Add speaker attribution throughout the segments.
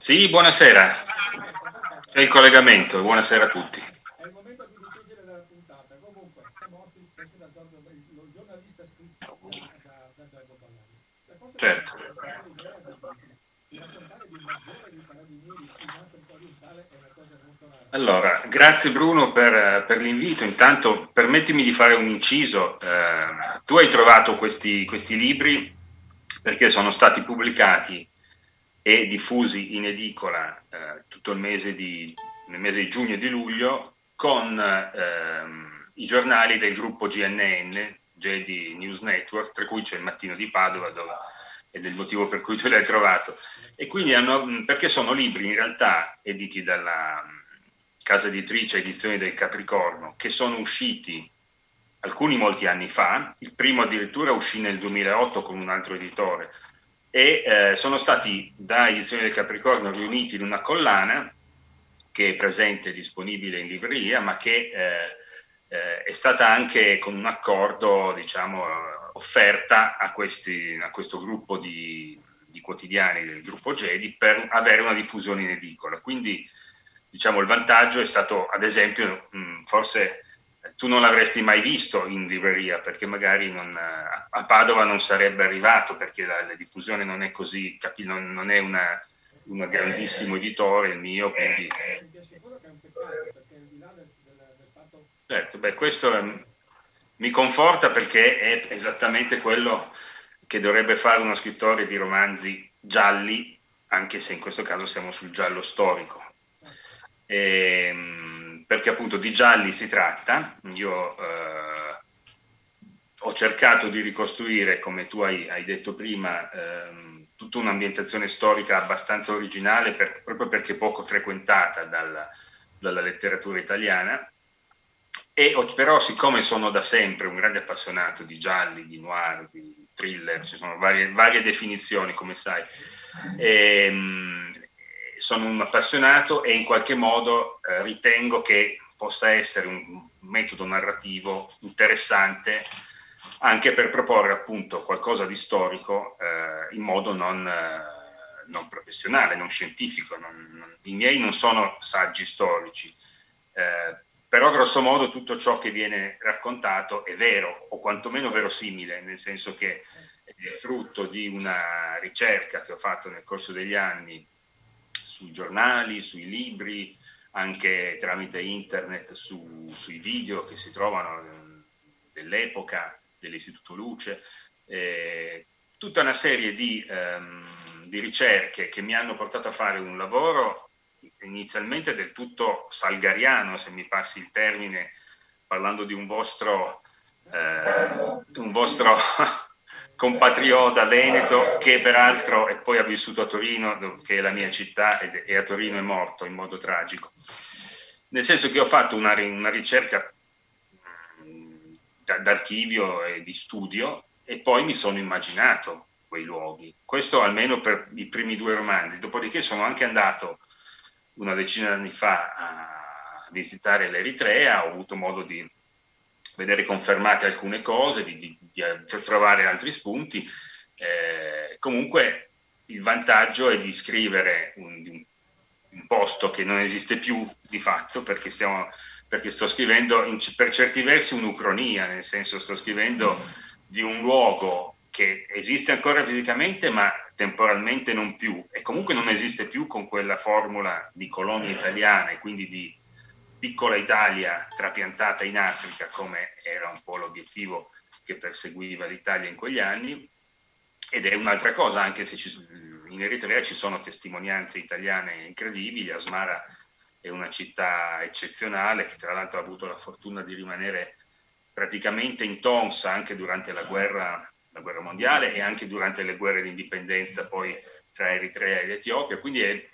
Speaker 1: Sì, buonasera. C'è il collegamento, buonasera a tutti. È il momento più difficile della puntata. Comunque, lo giornalista scritto da, da Ballani. Certo. Allora, grazie Bruno per, per, l'invito. Intanto permettimi di fare un inciso. Eh, tu hai trovato questi, questi libri perché sono stati pubblicati e diffusi in edicola eh, tutto il mese di, nel mese di giugno e di luglio con ehm, i giornali del gruppo GNN, JD News Network, tra cui c'è il Mattino di Padova, dove, ed è il motivo per cui tu l'hai trovato. E quindi hanno, perché sono libri in realtà editi dalla casa editrice Edizioni del Capricorno, che sono usciti alcuni molti anni fa, il primo addirittura uscì nel 2008 con un altro editore, e eh, sono stati da Edizioni del Capricorno riuniti in una collana che è presente e disponibile in libreria, ma che eh, eh, è stata anche con un accordo, diciamo, offerta a, questi, a questo gruppo di, di, quotidiani del gruppo Jedi per avere una diffusione in edicola. Quindi, diciamo, il vantaggio è stato, ad esempio, mh, forse tu non l'avresti mai visto in libreria perché magari non, a Padova non sarebbe arrivato perché la, la diffusione non è così, capi, non, non, è una, un grandissimo editore il mio, quindi... Certo, beh, questo è, mi conforta perché è esattamente quello che dovrebbe fare uno scrittore di romanzi gialli, anche se in questo caso siamo sul giallo storico. Ehm, perché appunto di gialli si tratta. Io eh, ho cercato di ricostruire, come tu hai, hai detto prima, ehm, tutta un'ambientazione storica abbastanza originale, per, proprio perché poco frequentata dalla, dalla letteratura italiana. E, però, siccome sono da sempre un grande appassionato di gialli, di noir, di thriller, ci sono varie, varie definizioni, come sai, ehm, sono un appassionato e in qualche modo eh, ritengo che possa essere un metodo narrativo interessante anche per proporre appunto qualcosa di storico eh, in modo non, eh, non, professionale, non scientifico. Non, non, I miei non sono saggi storici, eh, però grosso modo tutto ciò che viene raccontato è vero o quantomeno verosimile, nel senso che è frutto di una ricerca che ho fatto nel corso degli anni sui giornali, sui libri, anche tramite internet su, sui video che si trovano eh, dell'epoca, dell'Istituto Luce, eh, tutta una serie di, ehm, di, ricerche che mi hanno portato a fare un lavoro inizialmente del tutto salgariano, se mi passi il termine, parlando di un vostro, eh, un vostro compatriota veneto che peraltro e poi ha vissuto a Torino, che è la mia città, e a Torino è morto in modo tragico. Nel senso che ho fatto una, una ricerca d'archivio e di studio e poi mi sono immaginato quei luoghi. Questo almeno per i primi due romanzi. Dopodiché sono anche andato una decina di anni fa a visitare l'Eritrea, ho avuto modo di vedere confermate alcune cose, di, di, di trovare altri spunti. Eh, comunque il vantaggio è di scrivere un, un, posto che non esiste più di fatto, perché, stiamo, perché sto scrivendo in, per certi versi un'ucronia, nel senso sto scrivendo di un luogo che esiste ancora fisicamente ma temporalmente non più e comunque non esiste più con quella formula di colonia italiana e quindi di piccola Italia trapiantata in Africa, come era un po' l'obiettivo che perseguiva l'Italia in quegli anni, ed è un'altra cosa, anche se ci, in Eritrea ci sono testimonianze italiane incredibili, Asmara è una città eccezionale che tra l'altro ha avuto la fortuna di rimanere praticamente in tonsa anche durante la guerra, la guerra mondiale e anche durante le guerre di indipendenza poi tra Eritrea ed Etiopia, quindi è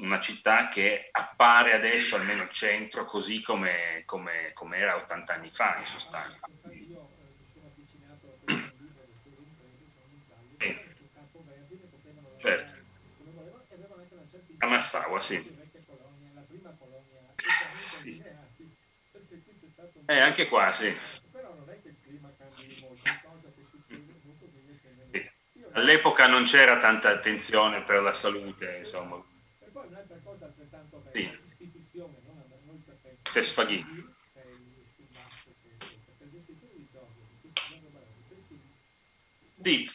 Speaker 1: una città che appare adesso, almeno il centro, così come, come, come era 80 anni fa in sostanza. Certo. A Massaua, sì. sì. Eh, anche qua, sì. All'epoca non c'era tanta attenzione per la salute, insomma, Tesfaghi. Sì,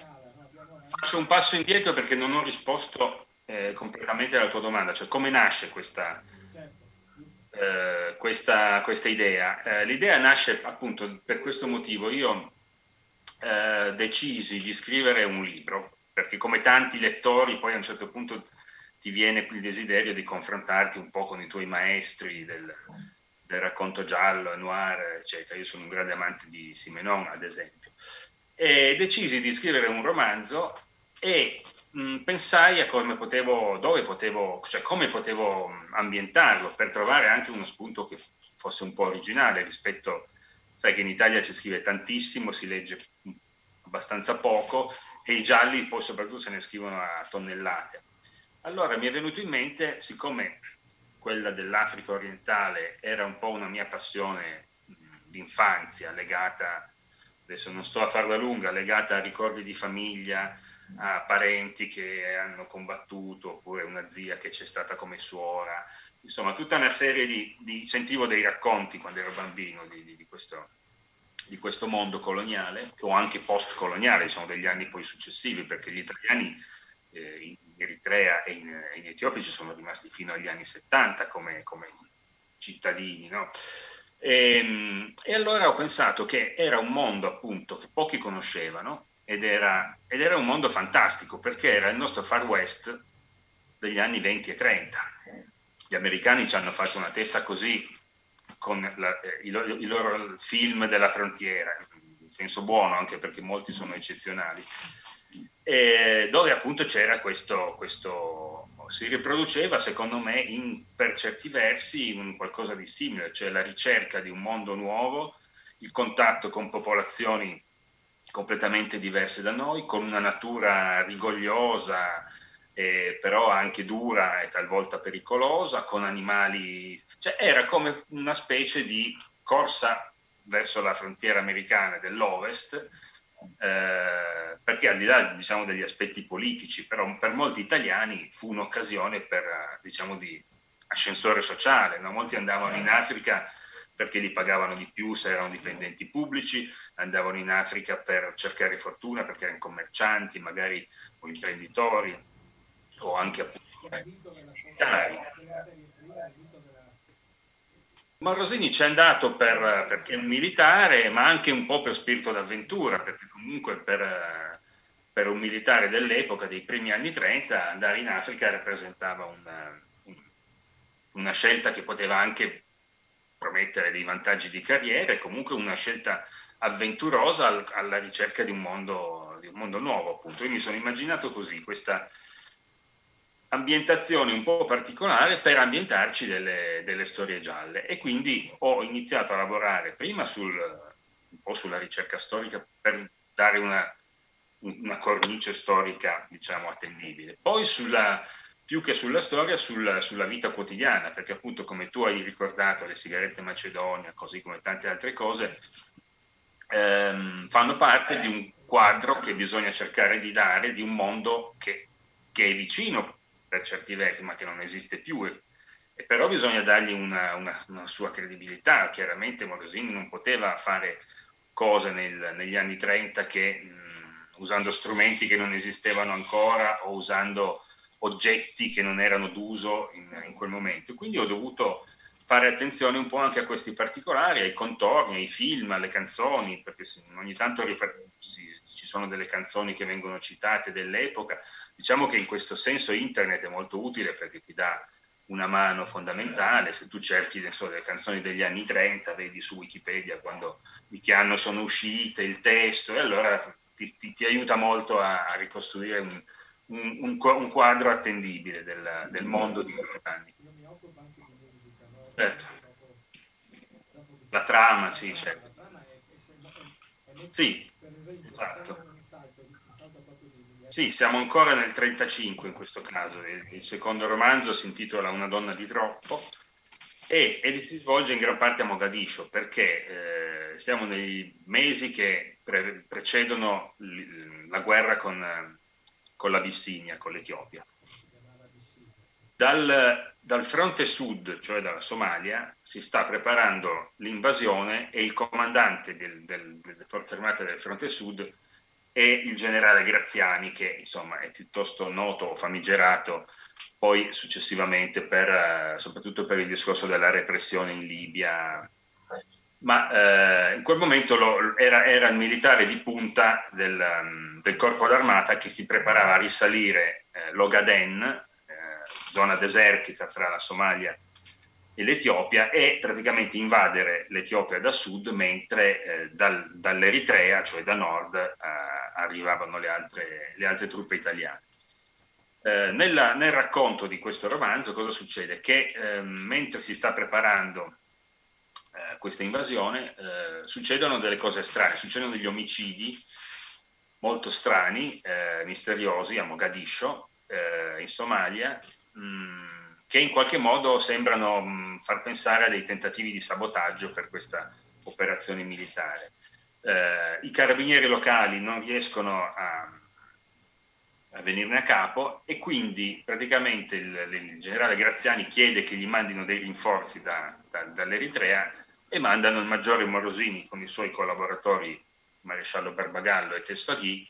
Speaker 1: faccio un passo indietro perché non ho risposto eh, completamente alla tua domanda, cioè come nasce questa, eh, questa, questa idea. Eh, l'idea nasce appunto per questo motivo. Io eh, decisi di scrivere un libro, perché come tanti lettori poi a un certo punto ti viene il desiderio di confrontarti un po' con i tuoi maestri del, del racconto giallo, noir, eccetera. Io sono un grande amante di Simenon, ad esempio. E decisi di scrivere un romanzo e mh, pensai a come potevo, dove potevo, cioè come potevo ambientarlo per trovare anche uno spunto che fosse un po' originale rispetto, sai che in Italia si scrive tantissimo, si legge abbastanza poco e i gialli poi soprattutto se ne scrivono a tonnellate. Allora mi è venuto in mente, siccome quella dell'Africa orientale era un po' una mia passione d'infanzia legata, adesso non sto a farla lunga, legata a ricordi di famiglia, a parenti che hanno combattuto, oppure una zia che c'è stata come suora, insomma tutta una serie di, di sentivo dei racconti quando ero bambino di, di, di, questo, di questo mondo coloniale o anche post-coloniale, diciamo degli anni poi successivi, perché gli italiani eh, Eritrea e in, in, Etiopia ci sono rimasti fino agli anni 70 come, come cittadini, no? E, ehm, e, allora ho pensato che era un mondo appunto che pochi conoscevano ed era, ed era un mondo fantastico perché era il nostro Far West degli anni 20 e 30. Gli americani ci hanno fatto una testa così con la, eh, i, loro, i, loro, film della frontiera, in senso buono anche perché molti sono eccezionali, e dove appunto c'era questo, questo, si riproduceva secondo me in, per certi versi in qualcosa di simile, cioè la ricerca di un mondo nuovo, il contatto con popolazioni completamente diverse da noi, con una natura rigogliosa, eh, però anche dura e talvolta pericolosa, con animali, cioè era come una specie di corsa verso la frontiera americana dell'Ovest, eh, perché al di là diciamo, degli aspetti politici, però per molti italiani fu un'occasione per, diciamo, di ascensore sociale, no? molti andavano in Africa perché li pagavano di più se erano dipendenti pubblici, andavano in Africa per cercare fortuna perché erano commercianti, magari o imprenditori o anche appunto militari. Morosini ci è andato per, perché è un militare, ma anche un po' per spirito d'avventura, perché comunque per, per un militare dell'epoca, dei primi anni 30, andare in Africa rappresentava una, una scelta che poteva anche promettere dei vantaggi di carriera e comunque una scelta avventurosa al, alla ricerca di un, mondo, di un mondo nuovo, appunto. Io mi sono immaginato così, questa ambientazione un po' particolare per ambientarci delle, delle, storie gialle. E quindi ho iniziato a lavorare prima sul, un po' sulla ricerca storica per dare una, una cornice storica diciamo attendibile, poi sulla, più che sulla storia, sulla, sulla, vita quotidiana, perché appunto come tu hai ricordato le sigarette Macedonia, così come tante altre cose, ehm, fanno parte di un quadro che bisogna cercare di dare di un mondo che, che è vicino per certi versi, ma che non esiste più. E, e però bisogna dargli una, una, una, sua credibilità. Chiaramente Morosini non poteva fare cose nel, negli anni 30 che mh, usando strumenti che non esistevano ancora o usando oggetti che non erano d'uso in, in, quel momento. Quindi ho dovuto fare attenzione un po' anche a questi particolari, ai contorni, ai film, alle canzoni, perché ogni tanto ci sono delle canzoni che vengono citate dell'epoca. Diciamo che in questo senso internet è molto utile perché ti dà una mano fondamentale. Se tu cerchi so, le canzoni degli anni 30, vedi su Wikipedia quando, di che anno sono uscite, il testo, e allora ti, ti, ti aiuta molto a, ricostruire un, un, un, un quadro attendibile del, del mondo di quegli anni. Certo. La trama, sì, certo. Sì, esatto. Sì, siamo ancora nel 35 in questo caso. Il, secondo romanzo si intitola Una donna di troppo e, e si svolge in gran parte a Mogadiscio perché eh, siamo nei mesi che pre- precedono l- la guerra con, con l'Abissinia, con l'Etiopia. Dal, dal fronte sud, cioè dalla Somalia, si sta preparando l'invasione e il comandante del, del, delle forze armate del fronte sud è il generale Graziani, che insomma è piuttosto noto o famigerato poi successivamente per, eh, soprattutto per il discorso della repressione in Libia. Ma eh, in quel momento lo, era, era, il militare di punta del, um, del, corpo d'armata che si preparava a risalire eh, l'Ogaden, eh, zona desertica tra la Somalia e l'Etiopia, e praticamente invadere l'Etiopia da sud, mentre eh, dal, dall'Eritrea, cioè da nord, eh, arrivavano le altre, le altre truppe italiane. Eh, nella, nel racconto di questo romanzo cosa succede? Che eh, mentre si sta preparando eh, questa invasione eh, succedono delle cose strane, succedono degli omicidi molto strani, eh, misteriosi a Mogadiscio, eh, in Somalia, mh, mm, che in qualche modo sembrano mh, mm, far pensare a dei tentativi di sabotaggio per questa operazione militare. I carabinieri locali non riescono a a venirne a capo e quindi praticamente il, il, generale Graziani chiede che gli mandino dei rinforzi da, da, dall'Eritrea e mandano il maggiore Morosini con i suoi collaboratori Maresciallo Barbagallo e Testaghi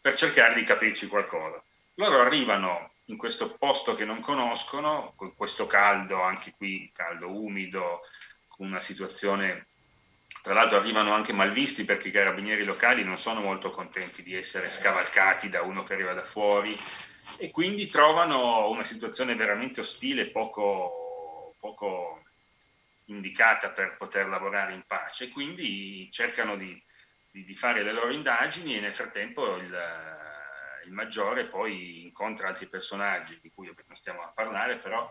Speaker 1: per cercare di capirci qualcosa. Loro arrivano in questo posto che non conoscono, con questo caldo, anche qui caldo umido, con una situazione tra l'altro arrivano anche malvisti perché i carabinieri locali non sono molto contenti di essere scavalcati da uno che arriva da fuori e quindi trovano una situazione veramente ostile, poco, poco indicata per poter lavorare in pace. Quindi cercano di, di, di fare le loro indagini e nel frattempo il, il, maggiore poi incontra altri personaggi di cui non stiamo a parlare però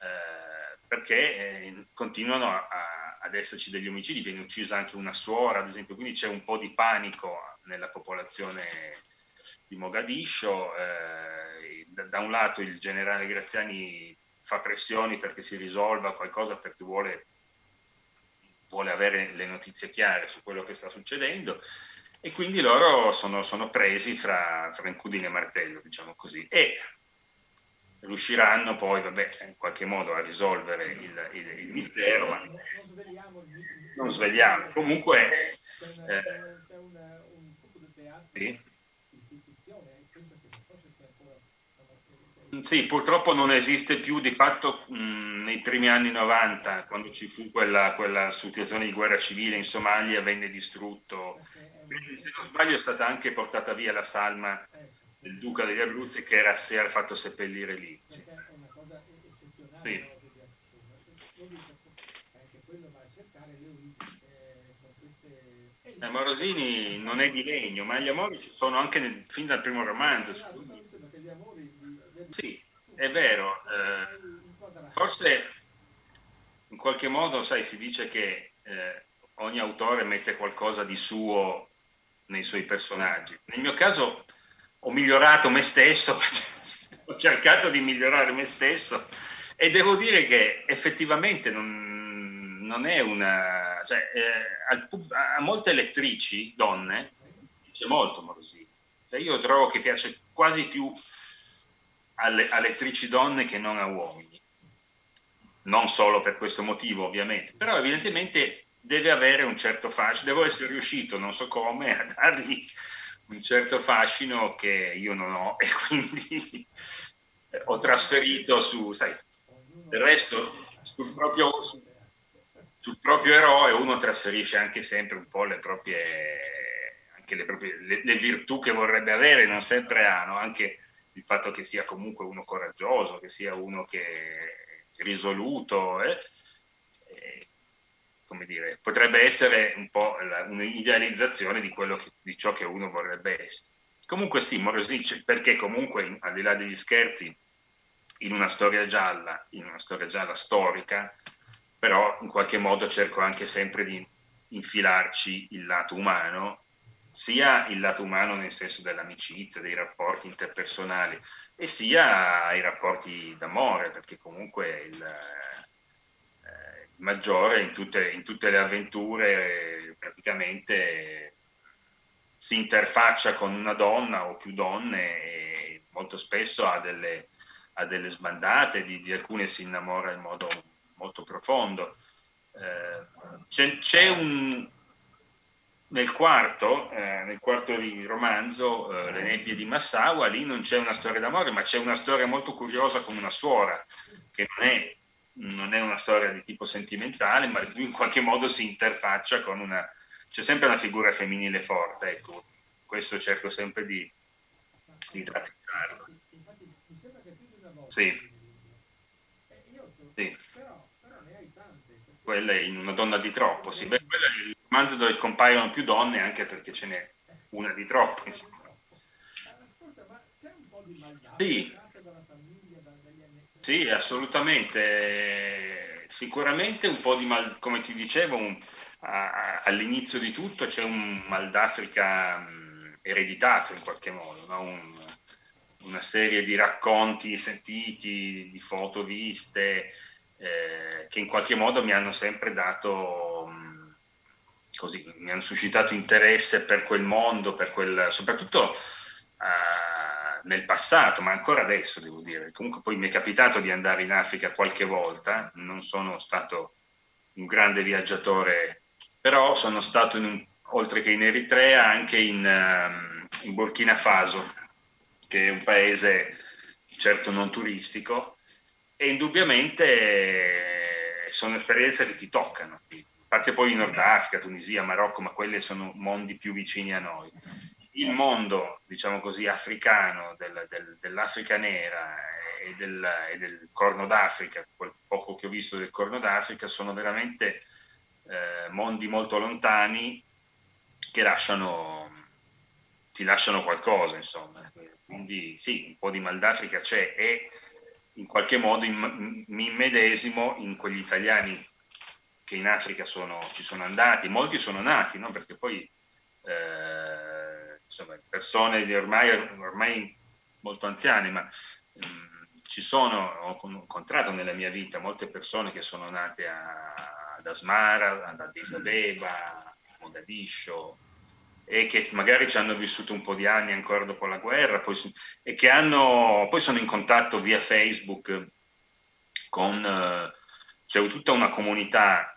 Speaker 1: eh, perché eh, continuano a, a ad esserci degli omicidi, viene uccisa anche una suora, ad esempio, quindi c'è un po' di panico nella popolazione di Mogadiscio. Eh, da, un lato il generale Graziani fa pressioni perché si risolva qualcosa, perché vuole, vuole avere le notizie chiare su quello che sta succedendo e quindi loro sono, sono presi fra, fra incudine e martello, diciamo così. E riusciranno poi, vabbè, in qualche modo a risolvere il, il, il mistero, ma non svegliamo. Comunque, eh, sì. Sì, purtroppo non esiste più, di fatto mh, nei primi anni 90, quando ci fu quella, quella, situazione di guerra civile in Somalia, venne distrutto. Se non sbaglio è stata anche portata via la salma del duca degli Abruzzi che era, si era fatto seppellire lì. Sì. Sì. Eh, Morosini non è di legno, ma gli amori ci sono anche nel, fin dal primo romanzo. Sì, è vero. Eh, forse in qualche modo, sai, si dice che eh, ogni autore mette qualcosa di suo nei suoi personaggi. Nel mio caso ho migliorato me stesso, ho cercato di migliorare me stesso e devo dire che effettivamente non, non è una... Cioè, eh, a, a, molte lettrici, donne, dice molto Morosini. Cioè, io trovo che piace quasi più alle, a lettrici donne che non a uomini. Non solo per questo motivo, ovviamente, però evidentemente deve avere un certo fascino, devo essere riuscito, non so come, a dargli un certo fascino che io non ho e quindi ho trasferito su, sai, del resto sul proprio, sul, sul proprio eroe uno trasferisce anche sempre un po' le proprie, le, proprie le, le virtù che vorrebbe avere, non sempre hanno, anche il fatto che sia comunque uno coraggioso, che sia uno che risoluto. Eh? Come dire, potrebbe essere un po' un'idealizzazione di, che, di ciò che uno vorrebbe essere. Comunque sì, Morosini, perché comunque al di là degli scherzi, in una storia gialla, in una storia gialla storica, però in qualche modo cerco anche sempre di infilarci il lato umano, sia il lato umano nel senso dell'amicizia, dei rapporti interpersonali, e sia i rapporti d'amore, perché comunque il, maggiore in tutte, in tutte le avventure, praticamente si interfaccia con una donna o più donne e molto spesso ha delle, ha delle sbandate, di, di, alcune si innamora in modo molto profondo. Eh, c'è, c'è, un, nel quarto, eh, nel quarto romanzo, eh, Le nebbie di Massawa, lì non c'è una storia d'amore, ma c'è una storia molto curiosa con una suora, che non è, non è una storia di tipo sentimentale, ma in qualche modo si interfaccia con una... c'è sempre una figura femminile forte, ecco, questo cerco sempre di, di trattarlo. Sì. sì. Quella è una donna di troppo, sì. Beh, quella è il romanzo dove compaiono più donne anche perché ce n'è una di troppo. Insomma. Sì. Sì, assolutamente. Sicuramente un po' di mal, come ti dicevo, un, a, all'inizio di tutto c'è un mal d'Africa mh, ereditato in qualche modo, no? un, una serie di racconti sentiti, di foto viste, eh, che in qualche modo mi hanno sempre dato, mh, così, mi hanno suscitato interesse per quel mondo, per quel, soprattutto eh, nel passato, ma ancora adesso devo dire. Comunque poi mi è capitato di andare in Africa qualche volta, non sono stato un grande viaggiatore, però sono stato un, oltre che in Eritrea anche in, um, in Burkina Faso che è un paese certo non turistico, e indubbiamente sono esperienze che ti toccano. A parte poi in Nord Africa, Tunisia, Marocco, ma quelli sono mondi più vicini a noi. Il mondo, diciamo così, africano, del, del, dell'Africa nera e del, e del, Corno d'Africa, quel poco che ho visto del Corno d'Africa, sono veramente eh, mondi molto lontani che lasciano, ti lasciano qualcosa, insomma. Quindi sì, un po' di mal d'Africa c'è e in qualche modo mi immedesimo in quegli italiani che in Africa sono, ci sono andati, molti sono nati, no? perché poi eh, insomma, persone ormai, ormai, molto anziane, ma mh, mm, ci sono, ho incontrato nella mia vita molte persone che sono nate a, ad Asmara, ad Addis Abeba, a Mogadiscio, e che magari ci hanno vissuto un po' di anni ancora dopo la guerra poi, e che hanno, poi sono in contatto via Facebook con eh, c'è tutta una comunità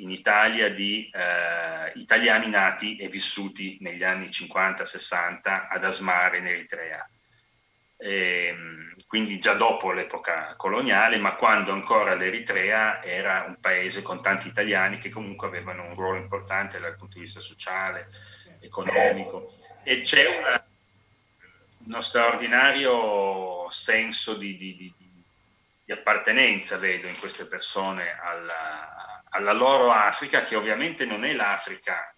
Speaker 1: in Italia di eh, italiani nati e vissuti negli anni 50-60 ad Asmara in Eritrea. E, ehm, quindi già dopo l'epoca coloniale, ma quando ancora l'Eritrea era un paese con tanti italiani che comunque avevano un ruolo importante dal punto di vista sociale, economico. E c'è una, uno straordinario senso di, di, di, di, appartenenza, vedo, in queste persone alla, alla loro Africa, che ovviamente non è l'Africa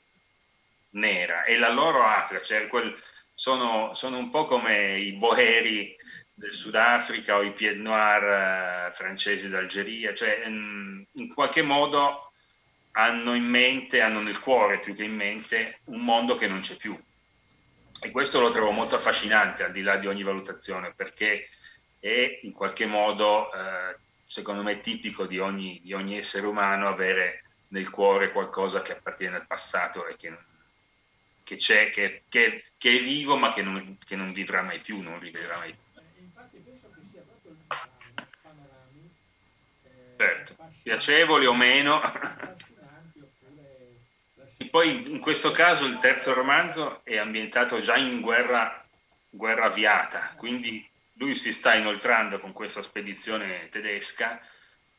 Speaker 1: nera, è la loro Africa, cioè quel, sono, sono, un po' come i boeri del Sudafrica o i pied noir uh, francesi d'Algeria, cioè in, in, qualche modo hanno in mente, hanno nel cuore più che in mente un mondo che non c'è più. E questo lo trovo molto affascinante, al di là di ogni valutazione, perché è in qualche modo, eh, secondo me, tipico di ogni, di ogni essere umano avere nel cuore qualcosa che appartiene al passato e che, che c'è, che, che, che, è vivo ma che non, che non vivrà mai più, non rivedrà mai più. certo, piacevoli o meno. Poi in questo caso il terzo romanzo è ambientato già in guerra, guerra avviata, quindi lui si sta inoltrando con questa spedizione tedesca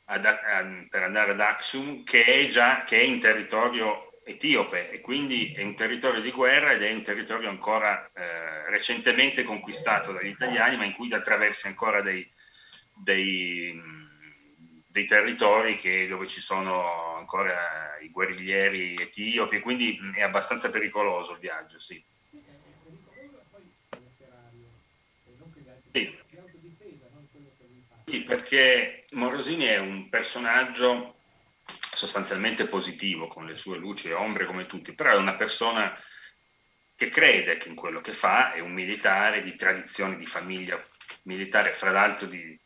Speaker 1: ad, a, per andare ad Axum, che è già che è in territorio etiope e quindi è un territorio di guerra ed è un territorio ancora eh, recentemente conquistato dagli italiani, ma in cui attraversi ancora dei, dei dei territori che, dove ci sono ancora i guerriglieri etiopi, quindi è abbastanza pericoloso il viaggio, sì. Sì. sì, perché Morosini è un personaggio sostanzialmente positivo, con le sue luci e ombre come tutti, però è una persona che crede in quello che fa è un militare di tradizione, di famiglia militare, fra l'altro di,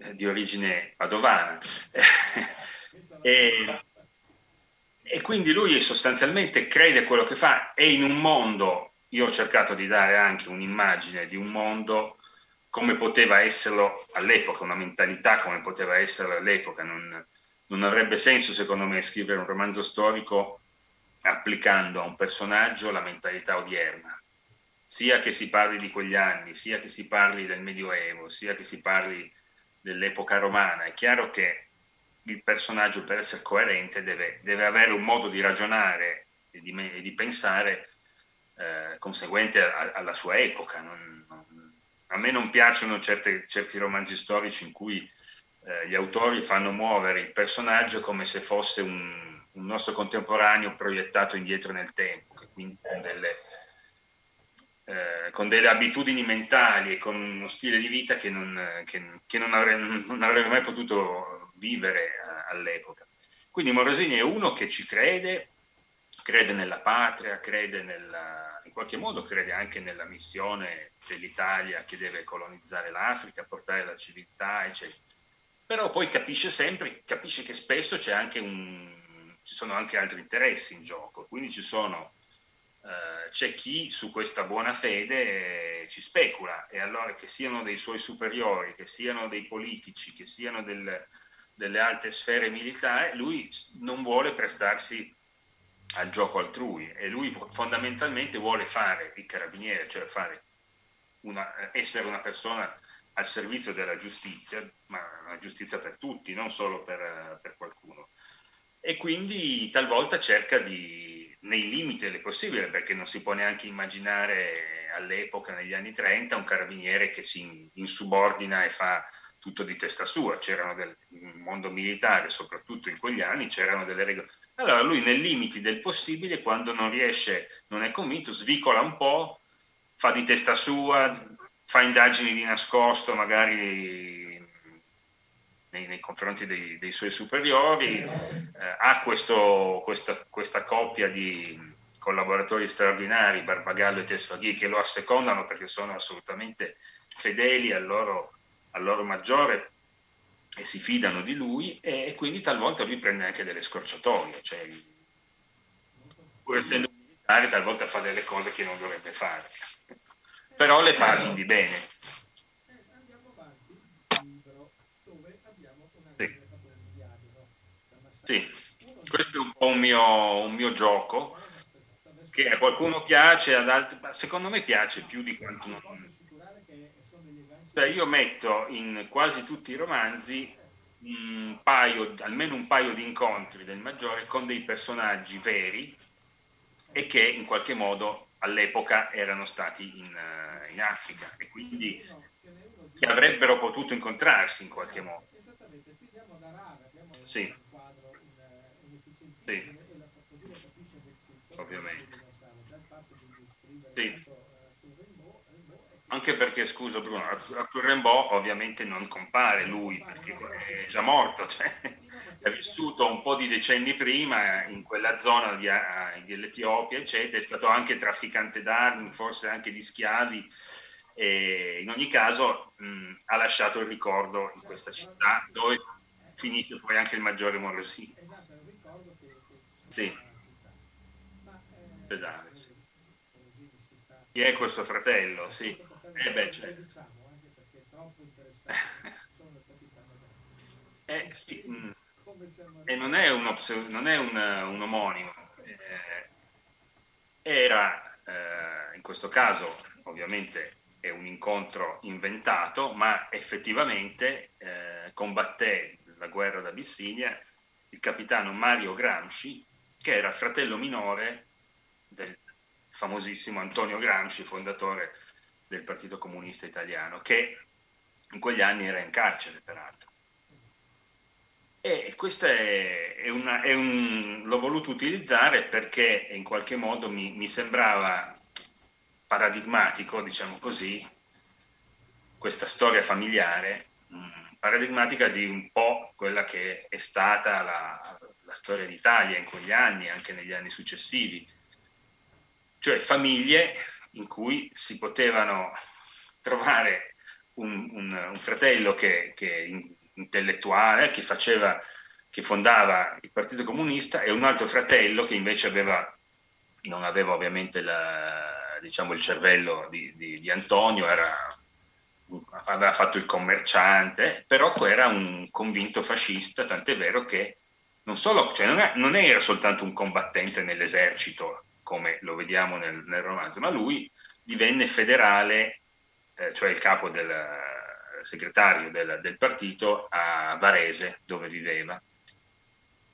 Speaker 1: eh, di origine padovana. e, e quindi lui sostanzialmente crede quello che fa e in un mondo, io ho cercato di dare anche un'immagine di un mondo come poteva esserlo all'epoca, una mentalità come poteva esserlo all'epoca. Non, non avrebbe senso, secondo me, scrivere un romanzo storico applicando a un personaggio la mentalità odierna, sia che si parli di quegli anni, sia che si parli del Medioevo, sia che si parli dell'epoca romana. È chiaro che il personaggio, per essere coerente, deve, deve avere un modo di ragionare e di, e di pensare eh, conseguente a, alla sua epoca. Non, a me non piacciono certe, certi romanzi storici in cui eh, gli autori fanno muovere il personaggio come se fosse un, un nostro contemporaneo proiettato indietro nel tempo, quindi con delle, eh, con delle, abitudini mentali e con uno stile di vita che non, che, che non, avrebbe, non avrebbe, mai potuto vivere eh, all'epoca. Quindi Morosini è uno che ci crede, crede nella patria, crede nella, qualche modo crede anche nella missione dell'Italia che deve colonizzare l'Africa, portare la civiltà, eccetera. Però poi capisce sempre, capisce che spesso c'è anche un, ci sono anche altri interessi in gioco, quindi ci sono, eh, c'è chi su questa buona fede eh, ci specula e allora che siano dei suoi superiori, che siano dei politici, che siano del, delle alte sfere militari, lui non vuole prestarsi al gioco altrui e lui fondamentalmente vuole fare il carabiniere, cioè una, essere una persona al servizio della giustizia, ma una giustizia per tutti, non solo per, per qualcuno. E quindi talvolta cerca di, nei limiti del possibile, perché non si può neanche immaginare all'epoca, negli anni 30, un carabiniere che si insubordina e fa tutto di testa sua. C'erano del mondo militare, soprattutto in quegli anni, c'erano delle regole. Allora lui nei limiti del possibile, quando non riesce, non è convinto, svicola un po', fa di testa sua, fa indagini di nascosto magari nei, nei confronti dei, dei, suoi superiori, eh, ha questo, questa, questa, coppia di collaboratori straordinari, Barbagallo e Tesfaghi, che lo assecondano perché sono assolutamente fedeli al loro, al loro maggiore e si fidano di lui e, e, quindi talvolta lui prende anche delle scorciatoie, cioè, pur essendo militare talvolta fa delle cose che non dovrebbe fare però le fa di bene. Sì. sì. questo è un po' un mio, un mio gioco che a qualcuno piace, ad altri, secondo me piace più di quanto non... Cioè io metto in quasi tutti i romanzi un paio, almeno un paio di incontri del Maggiore con dei personaggi veri e che in qualche modo all'epoca erano stati in, uh, in Africa e quindi che avrebbero potuto incontrarsi in qualche modo. Sì. Sì. Ovviamente. Sì. Anche perché, scusa Bruno, Arthur Rimbaud ovviamente non compare lui, perché è già morto, cioè, è vissuto un po' di decenni prima in quella zona di, dell'Etiopia, eccetera, è stato anche trafficante d'armi, forse anche di schiavi, e in ogni caso mh, ha lasciato il ricordo in questa città dove finisce poi anche il maggiore Morosini. Sì. Pedale, sì. Chi è questo fratello? Sì. Eh beh, cioè. eh, sì. Mm. E non è, un, non è un, un omonimo. Eh, era, eh, in questo caso, ovviamente è un incontro inventato, ma effettivamente eh, combatté la guerra d'Abissinia il capitano Mario Gramsci, che era fratello minore del famosissimo Antonio Gramsci, fondatore del Partito Comunista Italiano, che in quegli anni era in carcere, peraltro. E questo è, è, una, è un, l'ho voluto utilizzare perché in qualche modo mi, mi sembrava paradigmatico, diciamo così, questa storia familiare, mm, paradigmatica di un po' quella che è stata la, la storia d'Italia in quegli anni, anche negli anni successivi, cioè famiglie in cui si potevano trovare un, un, un fratello che, che intellettuale, che, faceva, che fondava il Partito Comunista e un altro fratello che invece aveva, non aveva ovviamente la, diciamo, il cervello di, di, di Antonio, era aveva fatto il commerciante, però era un convinto fascista, tant'è vero che non, solo, cioè non, è, non era soltanto un combattente nell'esercito, come lo vediamo nel, nel romanzo, ma lui divenne federale, eh, cioè il capo del segretario del, del, partito a Varese, dove viveva.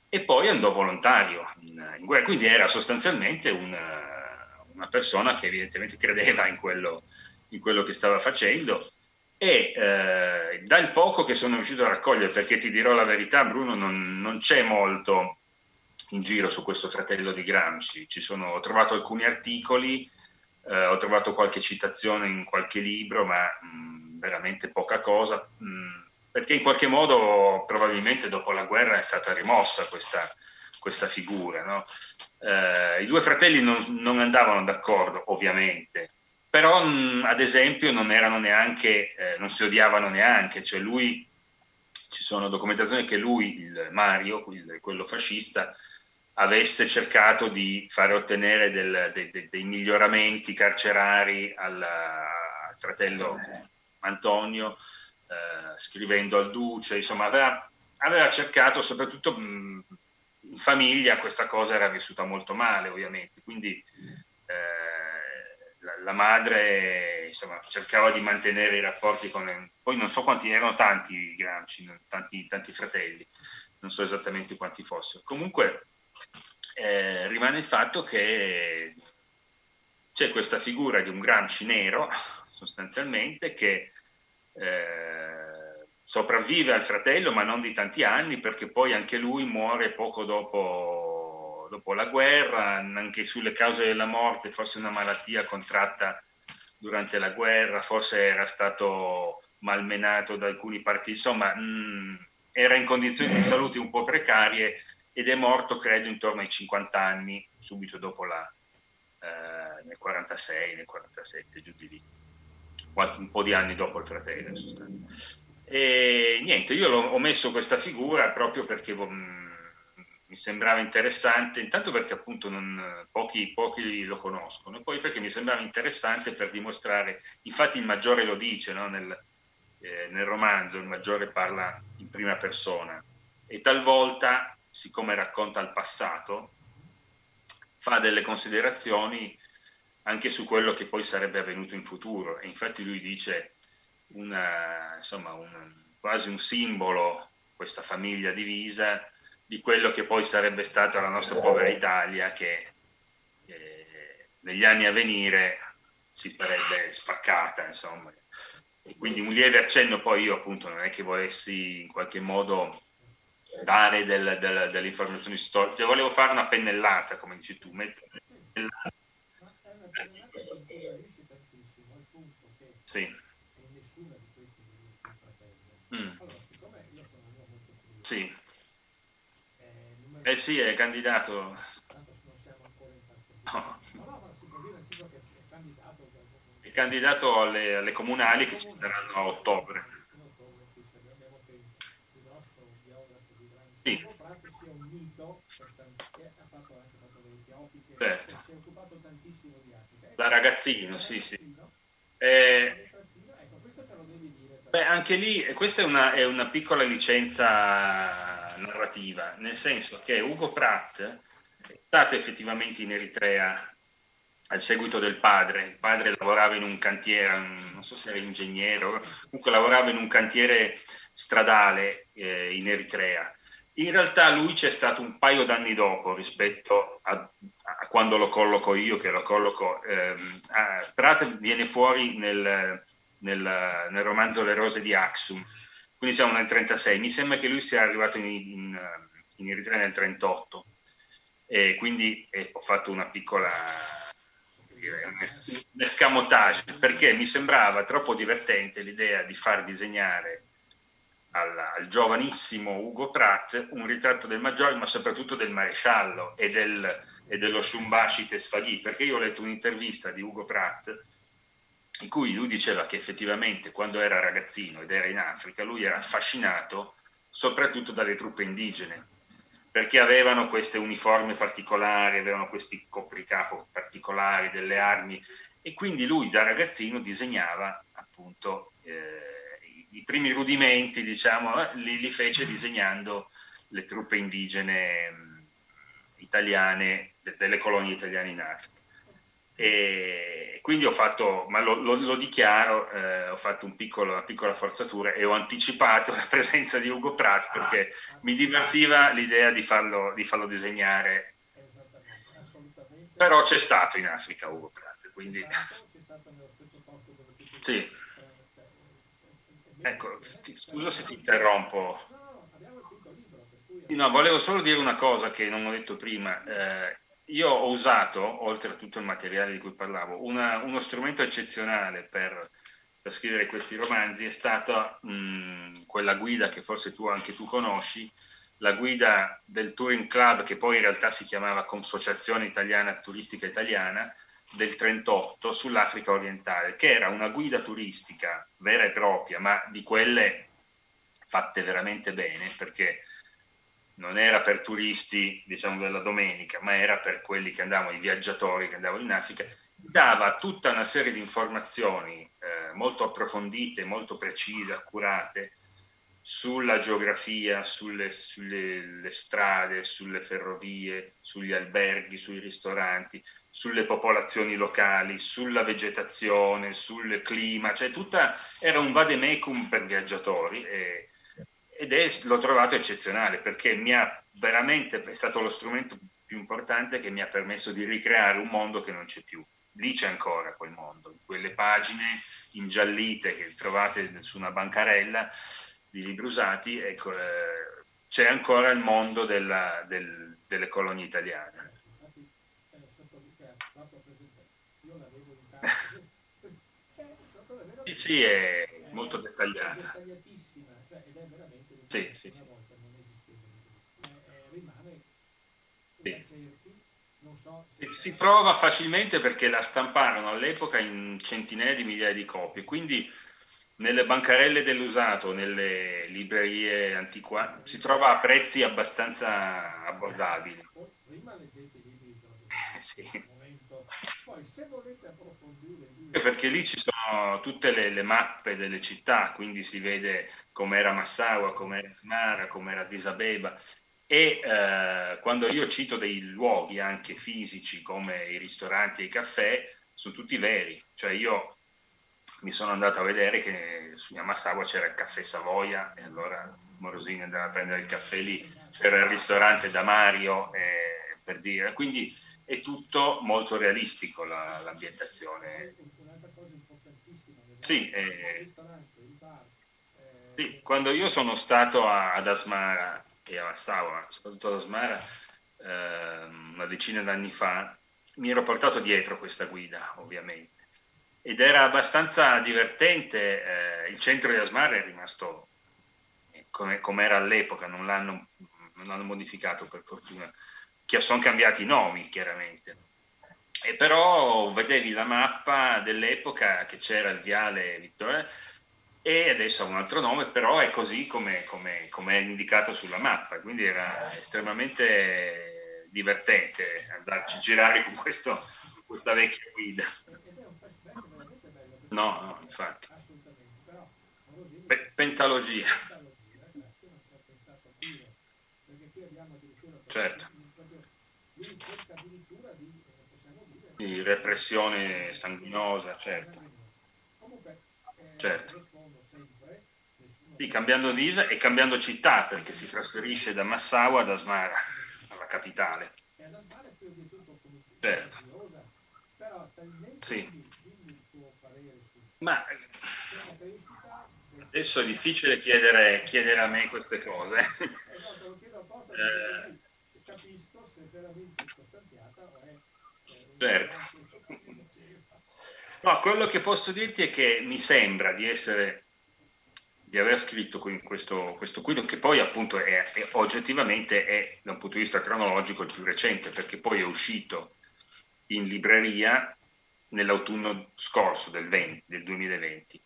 Speaker 1: E poi andò volontario in, in guerra, quindi era sostanzialmente una, una, persona che evidentemente credeva in quello, in quello che stava facendo e eh, dal poco che sono riuscito a raccogliere, perché ti dirò la verità, Bruno, non, non c'è molto in giro su questo fratello di Gramsci. Ci sono, ho trovato alcuni articoli, eh, ho trovato qualche citazione in qualche libro, ma mh, veramente poca cosa, mh, perché in qualche modo probabilmente dopo la guerra è stata rimossa questa, questa figura. No? Eh, I due fratelli non, non andavano d'accordo, ovviamente, però mh, ad esempio non neanche, eh, non si odiavano neanche, cioè lui, ci sono documentazioni che lui, il Mario, quello fascista, avesse cercato di fare ottenere del, de, de, dei miglioramenti carcerari al, al fratello Antonio, eh, scrivendo al duce, insomma aveva, aveva cercato soprattutto mh, in famiglia questa cosa era vissuta molto male ovviamente, quindi la, la, madre insomma, cercava di mantenere i rapporti con... Poi non so quanti erano tanti i Gramsci, tanti, tanti fratelli, non so esattamente quanti fossero. Comunque eh, rimane il fatto che c'è questa figura di un Gramsci nero, sostanzialmente, che eh, sopravvive al fratello, ma non di tanti anni, perché poi anche lui muore poco dopo dopo la guerra, anche sulle cause della morte, forse una malattia contratta durante la guerra, forse era stato malmenato da alcuni partiti, insomma mh, mm, era in condizioni di salute un po' precarie ed è morto credo intorno ai 50 anni, subito dopo la, eh, nel 46, nel 47, giù di lì, un po' di anni dopo il fratello in sostanza. E niente, io ho messo questa figura proprio perché... Mh, mm, mi sembrava interessante, intanto perché appunto non, pochi, pochi, lo conoscono, e poi perché mi sembrava interessante per dimostrare, infatti il Maggiore lo dice no? nel, eh, nel, romanzo, il Maggiore parla in prima persona e talvolta, siccome racconta il passato, fa delle considerazioni anche su quello che poi sarebbe avvenuto in futuro e infatti lui dice una, insomma, un, quasi un simbolo, questa famiglia divisa, di quello che poi sarebbe stata la nostra povera Italia che eh, negli anni a venire si sarebbe spaccata, insomma. E quindi un lieve accenno poi io appunto non è che volessi in qualche modo dare del, del, delle informazioni storiche, volevo fare una pennellata, come dici tu, mettere Sì. Mm. Sì. Eh sì, è candidato. No. È candidato alle, alle comunali che ci saranno a ottobre. Sì. Certo. Da ragazzino, sì, sì. Eh, beh, anche lì, questa è una, è una piccola licenza narrativa, nel senso che Ugo Pratt è stato effettivamente in Eritrea al seguito del padre. Il padre lavorava in un cantiere, non so se era ingegnere, comunque lavorava in un cantiere stradale eh, in Eritrea. In realtà lui c'è stato un paio d'anni dopo rispetto a, a quando lo colloco io, che lo colloco. Eh, Pratt viene fuori nel, nel, nel romanzo Le rose di Axum, quindi siamo nel 36, mi sembra che lui sia arrivato in, in, in Eritrea nel 38 e quindi eh, ho fatto una piccola un escamotage perché mi sembrava troppo divertente l'idea di far disegnare al, al, giovanissimo Ugo Pratt un ritratto del maggiore ma soprattutto del maresciallo e, del, e dello Shumbashi Tesfaghi perché io ho letto un'intervista di Ugo Pratt in cui lui diceva che effettivamente quando era ragazzino ed era in Africa, lui era affascinato soprattutto dalle truppe indigene, perché avevano queste uniformi particolari, avevano questi copricapo particolari, delle armi, e quindi lui da ragazzino disegnava appunto eh, i, primi rudimenti, diciamo, li, li, fece disegnando le truppe indigene mh, italiane, de, delle colonie italiane in Africa. E quindi ho fatto, ma lo, lo, lo dichiaro, eh, ho fatto un piccolo, una piccola forzatura e ho anticipato la presenza di Ugo Pratt perché mi divertiva l'idea di farlo, di farlo disegnare. Però c'è stato in Africa Ugo Pratt, quindi... Sì. Ecco, ti, scusa se ti interrompo. No, volevo solo dire una cosa che non ho detto prima. Eh, io ho usato, oltre a tutto il materiale di cui parlavo, una, uno strumento eccezionale per, per, scrivere questi romanzi, è stata mh, quella guida che forse tu anche tu conosci, la guida del Touring Club, che poi in realtà si chiamava Consociazione Italiana Turistica Italiana, del 38 sull'Africa orientale, che era una guida turistica vera e propria, ma di quelle fatte veramente bene, perché non era per turisti, diciamo, della domenica, ma era per quelli che andavano, i viaggiatori che andavano in Africa, dava tutta una serie di informazioni eh, molto approfondite, molto precise, accurate sulla geografia, sulle, sulle strade, sulle ferrovie, sugli alberghi, sui ristoranti, sulle popolazioni locali, sulla vegetazione, sul clima, cioè tutta era un vademecum per viaggiatori e, ed è, l'ho trovato eccezionale perché mi ha veramente, è stato lo strumento più importante che mi ha permesso di ricreare un mondo che non c'è più. Lì c'è ancora quel mondo, quelle pagine ingiallite che trovate su una bancarella di libri usati, ecco, eh, c'è ancora il mondo della, del, delle colonie italiane. Sì, sì, è molto dettagliata. Sì, sì, sì. Si trova facilmente perché la stamparono all'epoca in centinaia di migliaia di copie, quindi nelle bancarelle dell'usato, nelle librerie antiquate, si trova a prezzi abbastanza abbordabili. Prima leggete i libri sì. Poi se volete approfondire perché lì ci sono tutte le, le mappe delle città, quindi si vede com'era Massawa, com'era Smara, com'era Disabeba e eh, quando io cito dei luoghi anche fisici come i ristoranti e i caffè, sono tutti veri, cioè io mi sono andato a vedere che su Yamasawa c'era il caffè Savoia e allora Morosini andava a prendere il caffè lì, c'era il ristorante da Mario eh, per dire, quindi è tutto molto realistico la, l'ambientazione. Sì, eh, sì, quando io sono stato ad Asmara e a Massawa, soprattutto ad Asmara, eh, una decina d'anni fa, mi ero portato dietro questa guida, ovviamente. Ed era abbastanza divertente, eh, il centro di Asmara è rimasto come, come era all'epoca, non l'hanno, non l'hanno modificato per fortuna sono cambiati i nomi chiaramente. E però vedevi la mappa dell'epoca che c'era il viale Vittoria e adesso ha un altro nome, però è così come, come, come è indicato sulla mappa, quindi era estremamente divertente andarci a girare con questo, questa vecchia guida. No, no, infatti. Pe- pentalogia. Certo di repressione sanguinosa, certo. certo. Sì, cambiando visa e cambiando città, perché si trasferisce da Massawa ad Asmara, alla capitale. Certo. Sì. Ma adesso è difficile chiedere, chiedere a me queste cose. eh, Certo. No, quello che posso dirti è che mi sembra di essere di aver scritto questo, questo quido che poi appunto è, è, oggettivamente è da un punto di vista cronologico il più recente perché poi è uscito in libreria nell'autunno scorso del, 20, del 2020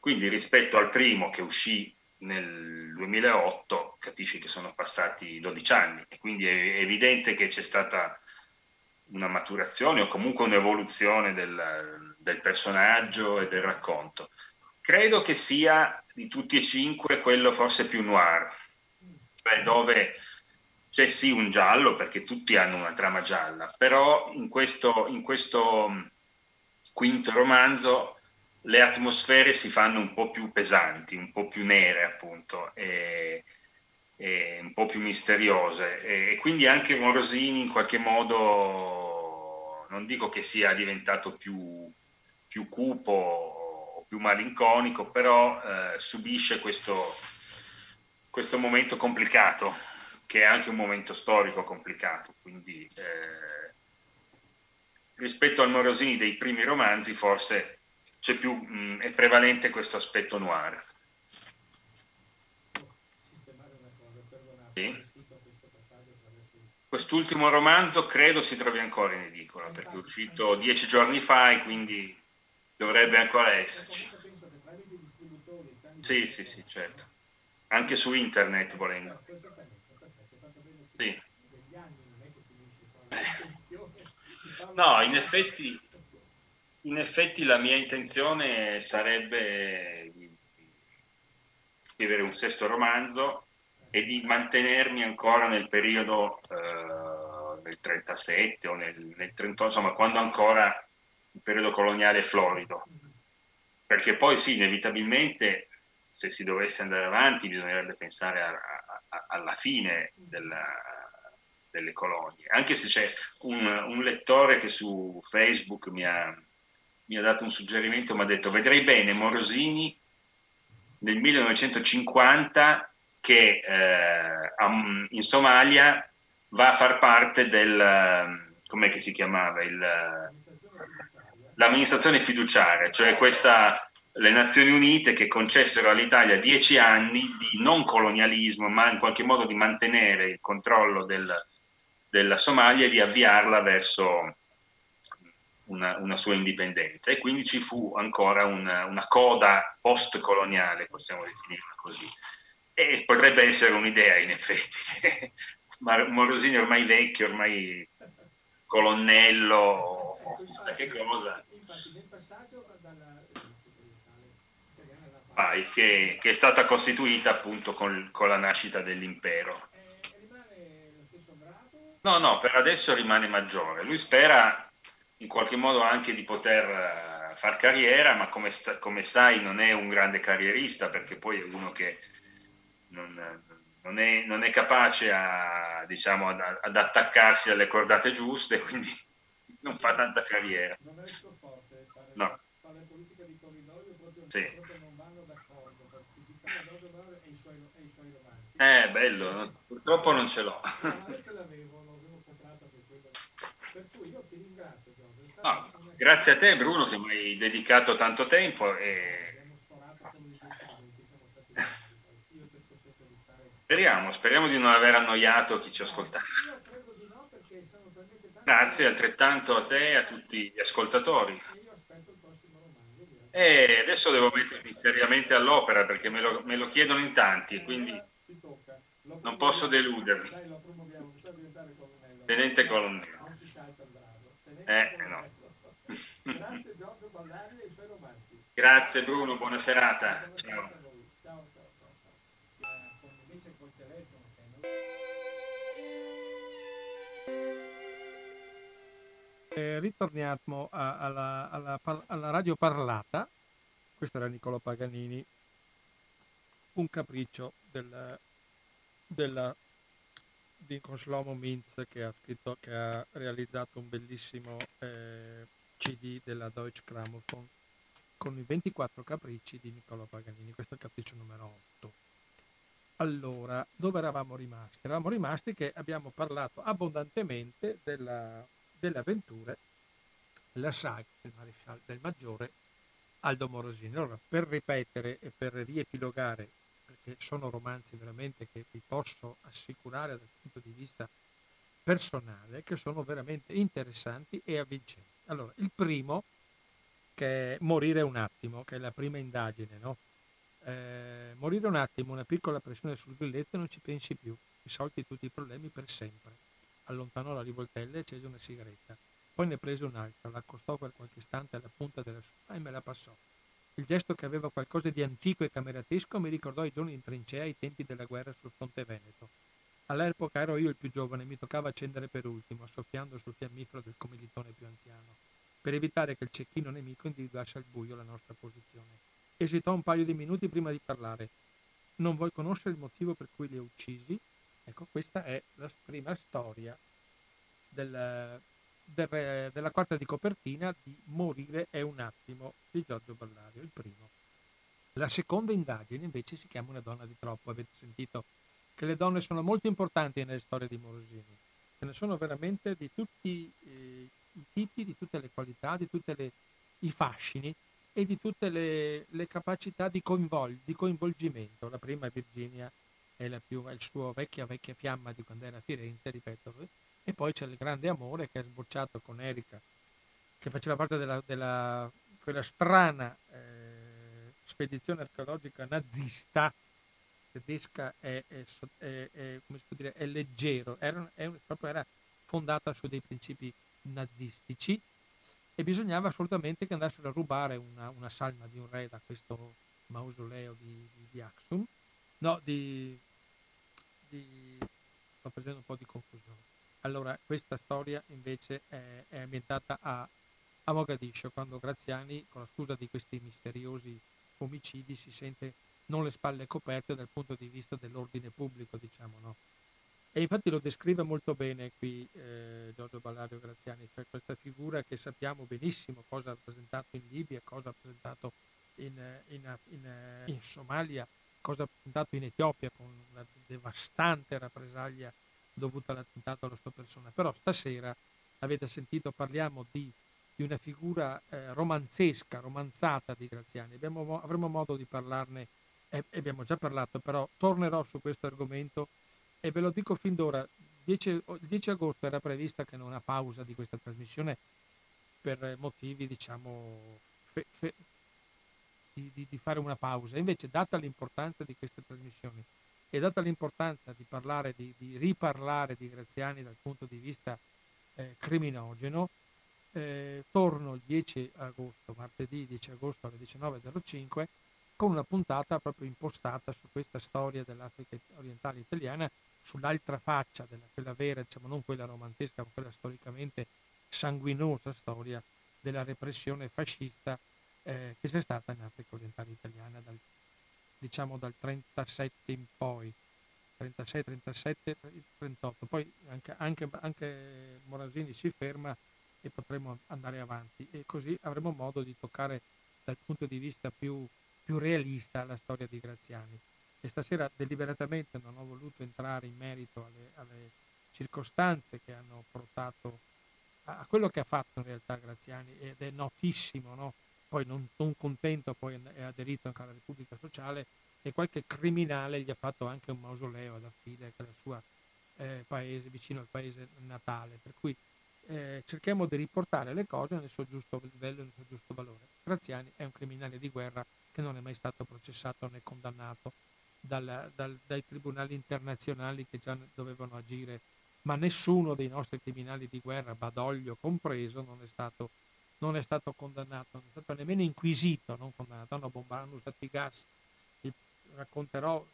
Speaker 1: quindi rispetto al primo che uscì nel 2008 capisci che sono passati 12 anni e quindi è evidente che c'è stata una maturazione o comunque un'evoluzione del, del personaggio e del racconto. credo che sia di tutti e cinque quello forse più noir, cioè dove c'è sì un giallo, perché tutti hanno una trama gialla, però in questo, in questo quinto romanzo le atmosfere si fanno un po' più pesanti, un po' più nere appunto, e, e un po' più misteriose. E, e, quindi anche Morosini in qualche modo, non dico che sia diventato più, più cupo più malinconico, però eh, subisce questo, questo momento complicato che è anche un momento storico complicato, quindi eh, rispetto al Morosini dei primi romanzi forse c'è più, mh, è prevalente questo aspetto noir. Sì. Quest'ultimo romanzo credo si trovi ancora in edicola perché è uscito dieci giorni fa e quindi dovrebbe ancora esserci. Sì, sì, sì, certo. Anche su internet volendo. Sì. No, in effetti, in effetti la mia intenzione sarebbe di scrivere un sesto romanzo e di mantenermi ancora nel periodo eh, del 37 o nel, nel 38, insomma, quando ancora il periodo coloniale è florido. Perché poi sì, inevitabilmente, se si dovesse andare avanti, bisognerebbe pensare a, alla fine della, delle colonie, anche se c'è un, un, lettore che su Facebook mi ha, mi ha dato un suggerimento, mi ha detto vedrei bene Morosini nel 1950 che eh, in Somalia va a far parte del, come si chiamava, il, l'amministrazione fiduciaria, cioè questa le Nazioni Unite che concessero all'Italia dieci anni di non colonialismo, ma in qualche modo di mantenere il controllo del, della Somalia e di avviarla verso una, una, sua indipendenza. E quindi ci fu ancora una, una coda post-coloniale, possiamo definirla così. E potrebbe essere un'idea, in effetti. Morosini ormai vecchio, ormai colonnello, chissà che cosa Pai, che, che, è stata costituita appunto con, con la nascita dell'impero. No, no, per adesso rimane maggiore. Lui spera in qualche modo anche di poter uh, far carriera, ma come, come, sai non è un grande carrierista perché poi è uno che non, non, è, non è, capace a, diciamo, ad, ad, attaccarsi alle cordate giuste, quindi non fa tanta carriera. Non è il suo forte fare, no. fare politica di corridoio proprio, sì. proprio Eh, bello, purtroppo non ce l'ho. No, grazie a te Bruno che mi hai dedicato tanto tempo e... Speriamo, speriamo di non aver annoiato chi ci ascolta. Grazie altrettanto a te e a tutti gli ascoltatori. E adesso devo mettermi seriamente all'opera perché me lo, me lo chiedono in tanti, quindi non posso deludervi. Tenente colonnello. Eh, no. Grazie Bruno, buona serata. Ciao.
Speaker 2: Eh, ritorniamo a, alla, alla, alla, radio parlata, questo era Niccolo Paganini, un capriccio del, della, di con Shlomo Mintz che ha, scritto, che ha realizzato un bellissimo eh, CD della Deutsche Grammophon con i 24 capricci di Niccolo Paganini, questo è il capriccio numero 8. Allora, dove eravamo rimasti? Eravamo rimasti che abbiamo parlato abbondantemente della delle avventure la saga del maresciallo del maggiore Aldo Morosini. Allora, per ripetere e per riepilogare, perché sono romanzi veramente che vi posso assicurare dal punto di vista personale, che sono veramente interessanti e avvincenti. Allora, il primo, che è Morire un attimo, che è la prima indagine, no? Eh, morire un attimo, una piccola pressione sul grilletto e non ci pensi più, risolti tutti i problemi per sempre allontanò la rivoltella e accese una sigaretta. Poi ne prese un'altra, l'accostò per qualche istante alla punta della sua e me la passò. Il gesto che aveva qualcosa di antico e cameratesco mi ricordò i giorni in trincea ai tempi della guerra sul fronte veneto. All'epoca ero io il più giovane e mi toccava accendere per ultimo, soffiando sul fiammifero del commilitone più anziano, per evitare che il cecchino nemico individuasse al buio la nostra posizione. Esitò un paio di minuti prima di parlare. Non vuoi conoscere il motivo per cui li ho uccisi? Ecco, questa è la prima storia del, del, della quarta di copertina di Morire è un attimo di Giorgio Ballario, il primo. La seconda indagine invece si chiama Una donna di troppo. Avete sentito che le donne sono molto importanti nelle storie di Morosini. Ce ne sono veramente di tutti eh, i tipi, di tutte le qualità, di tutti i fascini e di tutte le, le capacità di, coinvol- di, coinvolgimento. La prima è Virginia, è, più, è il suo vecchia vecchia fiamma di quando era a Firenze, ripeto, e poi c'è il grande amore che è sbocciato con Erika, che faceva parte della, della quella strana eh, spedizione archeologica nazista tedesca è, è, è, è dire, è leggero, era, proprio era fondata su dei principi nazistici e bisognava assolutamente che andassero a rubare una, una salma di un re da questo mausoleo di, di, di Axum, no, di, di, sto facendo un po' di confusione. Allora, questa storia invece è, è ambientata a, a Mogadiscio, quando Graziani, con la scusa di questi misteriosi omicidi, si sente non le spalle coperte dal punto di vista dell'ordine pubblico, diciamo, no? E infatti lo descrive molto bene qui eh, Giorgio Ballario Graziani, cioè questa figura che sappiamo benissimo cosa ha rappresentato in Libia, cosa ha rappresentato in, in, in, in Somalia, cosa ha rappresentato in Etiopia con una devastante rappresaglia dovuta all'attentato alla sua persona. Però stasera, avete sentito, parliamo di, di una figura eh, romanzesca, romanzata di Graziani. Abbiamo, avremo modo di parlarne, eh, abbiamo già parlato, però tornerò su questo argomento e ve lo dico fin d'ora. 10, il 10 agosto era prevista che non una pausa di questa trasmissione per motivi, diciamo, fe, fe, di, di, di fare una pausa. Invece, data l'importanza di queste trasmissioni, e data l'importanza di parlare, di, di, riparlare di Graziani dal punto di vista eh, criminogeno, eh, torno il 10 agosto, martedì 10 agosto alle 19.05, con una puntata proprio impostata su questa storia dell'Africa orientale italiana, sull'altra faccia, della, quella vera, diciamo non quella romantesca, ma quella storicamente sanguinosa storia della repressione fascista eh, che c'è stata in Africa orientale italiana dal diciamo dal 37 in poi, 36, 37, 38. Poi anche, anche, anche Morasini si ferma e potremo andare avanti e così avremo modo di toccare dal punto di vista più, più realista la storia di Graziani. E stasera deliberatamente non ho voluto entrare in merito alle, alle circostanze che hanno portato a, quello che ha fatto in realtà Graziani ed è notissimo, no? Poi non, non contento poi è aderito anche alla Repubblica Sociale e qualche criminale gli ha fatto anche un mausoleo ad Affide, che è il suo eh, paese, vicino al paese natale. Per cui eh, cerchiamo di riportare le cose nel suo giusto livello nel suo giusto valore. Graziani è un criminale di guerra che non è mai stato processato né condannato dal, dal, dai tribunali internazionali che già dovevano agire, ma nessuno dei nostri criminali di guerra, Badoglio compreso, non è stato non è stato condannato, non è stato nemmeno inquisito, non condannato, hanno, bomba, hanno usato i gas. E racconterò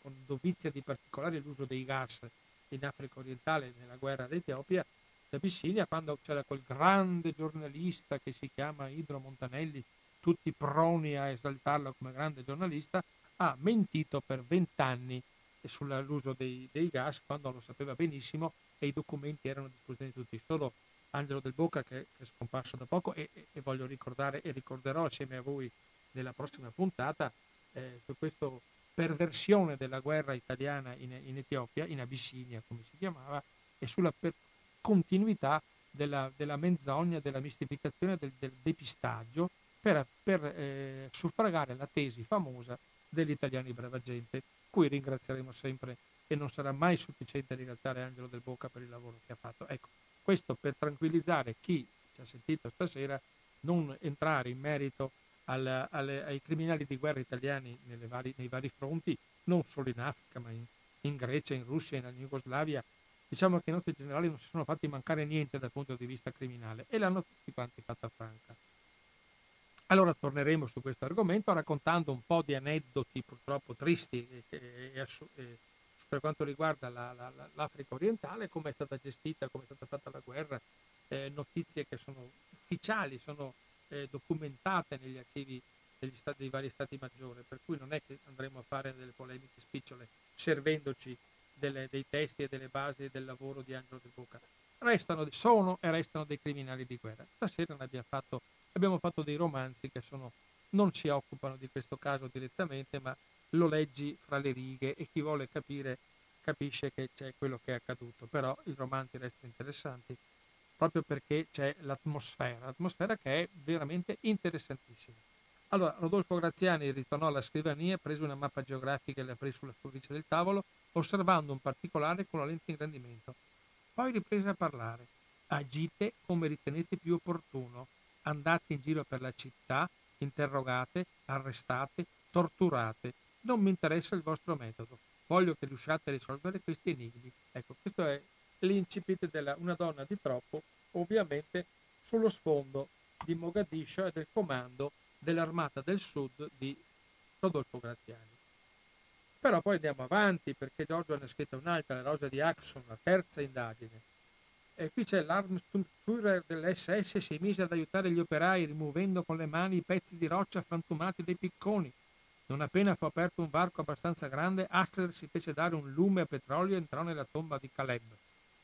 Speaker 2: con dovizia di particolare l'uso dei gas in Africa orientale nella guerra d'Etiopia, d'Abissinia, quando c'era quel grande giornalista che si chiama Idro Montanelli, tutti proni a esaltarlo come grande giornalista, ha mentito per vent'anni sull'uso dei, dei, gas quando lo sapeva benissimo e i documenti erano a tutti. Solo Angelo Del Bocca che, che è scomparso da poco e, e, voglio ricordare e ricorderò assieme a voi nella prossima puntata eh, su questa perversione della guerra italiana in, in, Etiopia, in Abissinia come si chiamava, e sulla per, continuità della, della, menzogna, della mistificazione, del, del depistaggio per, per eh, suffragare la tesi famosa degli italiani brava gente, cui ringrazieremo sempre e non sarà mai sufficiente ringraziare Angelo Del Bocca per il lavoro che ha fatto. Ecco, questo per tranquillizzare chi ci ha sentito stasera, non entrare in merito al, alle, ai criminali di guerra italiani vari, nei vari fronti, non solo in Africa, ma in, in Grecia, in Russia, in Jugoslavia. Diciamo che i nostri generali non si sono fatti mancare niente dal punto di vista criminale e l'hanno tutti quanti fatta franca. Allora torneremo su questo argomento raccontando un po' di aneddoti purtroppo tristi e, e, e, per quanto riguarda la, la, l'Africa orientale, come è stata gestita, come è stata fatta la guerra, eh, notizie che sono ufficiali, sono eh, documentate negli archivi stati, dei vari stati maggiori, per cui non è che andremo a fare delle polemiche spicciole servendoci delle, dei testi e delle basi del lavoro di Angelo De Boca. Restano, sono e restano dei criminali di guerra. Stasera abbiamo fatto, abbiamo fatto dei romanzi che sono, non si occupano di questo caso direttamente, ma lo leggi fra le righe e chi vuole capire capisce che c'è quello che è accaduto. Però i romanzi restano interessanti proprio perché c'è l'atmosfera, l'atmosfera che è veramente interessantissima. Allora, Rodolfo Graziani ritornò alla scrivania, prese una mappa geografica e la aprì sulla superficie del tavolo, osservando un particolare con la lente ingrandimento. Poi riprese a parlare. Agite come ritenete più opportuno. Andate in giro per la città, interrogate, arrestate, torturate. Non mi interessa il vostro metodo. Voglio che riusciate a risolvere questi enigmi. Ecco, questo è l'incipit della Una donna di troppo, ovviamente sullo sfondo di Mogadiscio e del comando dell'Armata del Sud di Rodolfo Graziani. Però poi andiamo avanti perché Giorgio ne ha scritto un'altra, la rosa di Axon, la terza indagine. E qui c'è l'Armsturmführer dell'SS si mise ad aiutare gli operai rimuovendo con le mani i pezzi di roccia frantumati dai picconi. Non appena fu aperto un varco abbastanza grande, Astler si fece dare un lume a petrolio e entrò nella tomba di Caleb,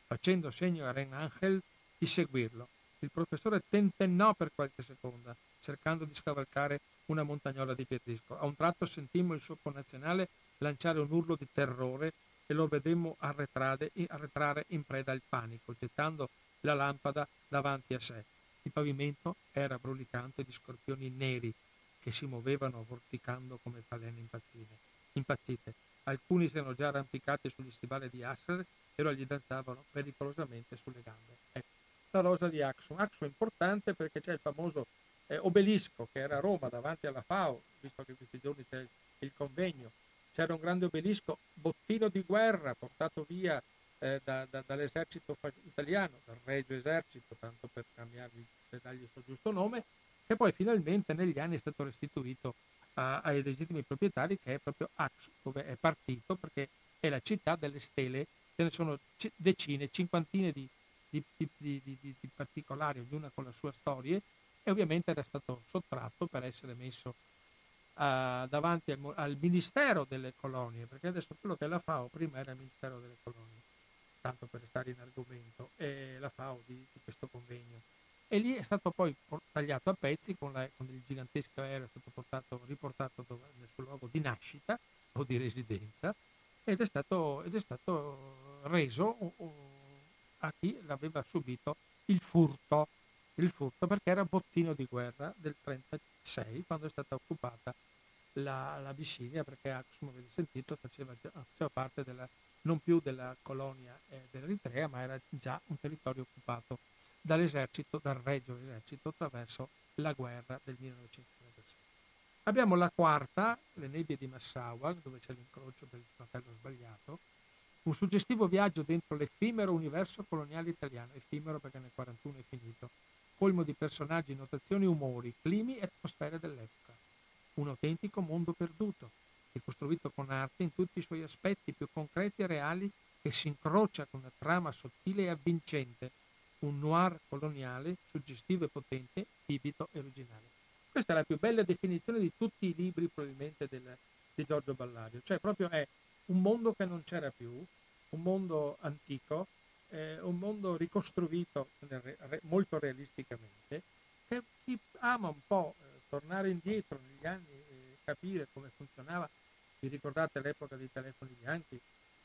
Speaker 2: facendo segno a Ren Angel di seguirlo. Il professore tentennò per qualche seconda, cercando di scavalcare una montagnola di Pietrisco. A un tratto sentimmo il suo connazionale lanciare un urlo di terrore e lo vedemmo arretrare, arretrare in preda al panico, gettando la lampada davanti a sé. Il pavimento era brulicante di scorpioni neri che si muovevano vorticando come falene impazzite. Alcuni si erano già arrampicati sugli stivali di Asser e ora gli danzavano pericolosamente sulle gambe. Ecco, la rosa di Axum. Axum è importante perché c'è il famoso eh, obelisco che era a Roma davanti alla FAO, visto che questi giorni c'è il, il convegno. C'era un grande obelisco, bottino di guerra portato via eh, da, da, dall'esercito italiano, dal Regio Esercito, tanto per cambiargli, per dargli il suo giusto nome, che poi finalmente negli anni è stato restituito a, ai legittimi proprietari, che è proprio Axum, dove è partito perché è la città delle stele, ce ne sono decine, cinquantine di, di, di, di particolari, ognuna con la sua storia, e ovviamente era stato sottratto per essere messo uh, davanti al, al, Ministero delle Colonie, perché adesso quello che è la FAO prima era il Ministero delle Colonie, tanto per stare in argomento, e la FAO di, di questo convegno. E lì è stato poi tagliato a pezzi con, la, con il gigantesco aereo, è stato portato, riportato dove, nel suo luogo di nascita o di residenza ed è stato, ed è stato reso o, a chi l'aveva subito il furto il furto perché era bottino di guerra del 1936 quando è stata occupata la, l'Abissinia perché come avete sentito faceva, faceva parte della, non più della colonia eh, dell'Eritrea ma era già un territorio occupato dall'esercito, dal regio esercito attraverso la guerra del 1936. Abbiamo la quarta, le nebbie di Massawa, dove c'è l'incrocio del fratello sbagliato, un suggestivo viaggio dentro l'effimero universo coloniale italiano, effimero perché nel 1941 è finito, colmo di personaggi, notazioni, umori, climi e atmosfere dell'epoca. Un autentico mondo perduto, ricostruito con arte in tutti i suoi aspetti più concreti e reali che si incrocia con una trama sottile e avvincente, un noir coloniale, suggestivo e potente, vivido e originale. Questa è la più bella definizione di tutti i libri probabilmente del, di Giorgio Ballario, cioè proprio è un mondo che non c'era più, un mondo antico, eh, un mondo ricostruito molto realisticamente, che chi ama un po' eh, tornare indietro negli anni e eh, capire come funzionava, vi ricordate l'epoca dei telefoni bianchi,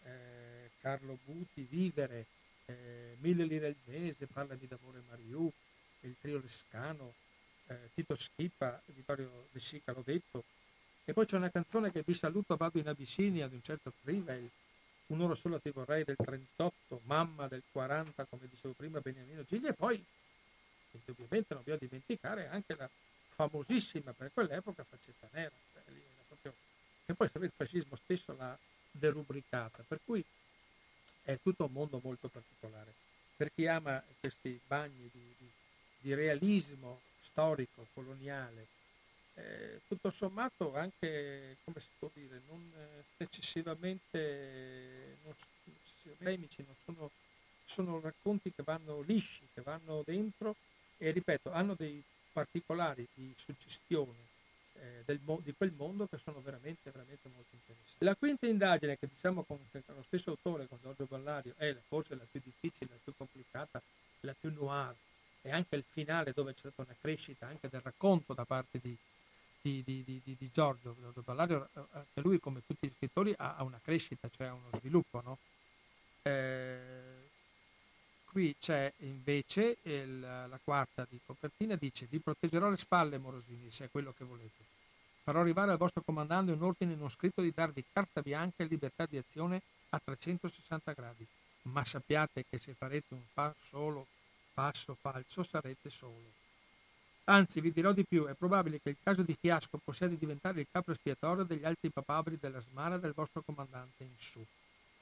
Speaker 2: eh, Carlo Buti, Vivere, eh, Mille lire al mese, Parlami d'amore Mariù, il trio Lescano, eh, Tito Schippa, Vittorio De Sica, l'ho detto, e poi c'è una canzone che vi saluto, vado in Abissinia di un certo Trivel, un'ora solo ti vorrei del 38, mamma del 40, come dicevo prima, Beniamino Gigli, e poi ovviamente non dobbiamo dimenticare anche la famosissima per quell'epoca faccetta nera, cioè, proprio, che poi il fascismo stesso l'ha derubricata, per cui è tutto un mondo molto particolare. Per chi ama questi bagni di, di, di realismo storico, coloniale, eh, tutto sommato anche, come si può dire, non eh, eccessivamente, non, non sono, sono racconti che vanno lisci, che vanno dentro e ripeto, hanno dei particolari di suggestione eh, del, di quel mondo che sono veramente, veramente molto interessanti. La quinta indagine che diciamo con, con lo stesso autore, con Giorgio Ballario, è forse la più difficile, la più complicata, la più noir, e anche il finale dove c'è stata una crescita anche del racconto da parte di, di, di, di, Giorgio, Giorgio Ballario, eh, anche lui come tutti gli scrittori ha, una crescita, cioè uno sviluppo. No? Eh, qui c'è invece il, la quarta di copertina, dice vi proteggerò le spalle Morosini se è quello che volete. Farò arrivare al vostro comandante un ordine non scritto di darvi carta bianca e libertà di azione a 360 gradi, ma sappiate che se farete un passo solo, passo falso sarete solo. Anzi, vi dirò di più, è probabile che il caso di fiasco possiate diventare il capo espiatorio degli altri papabri della smara del vostro comandante in su.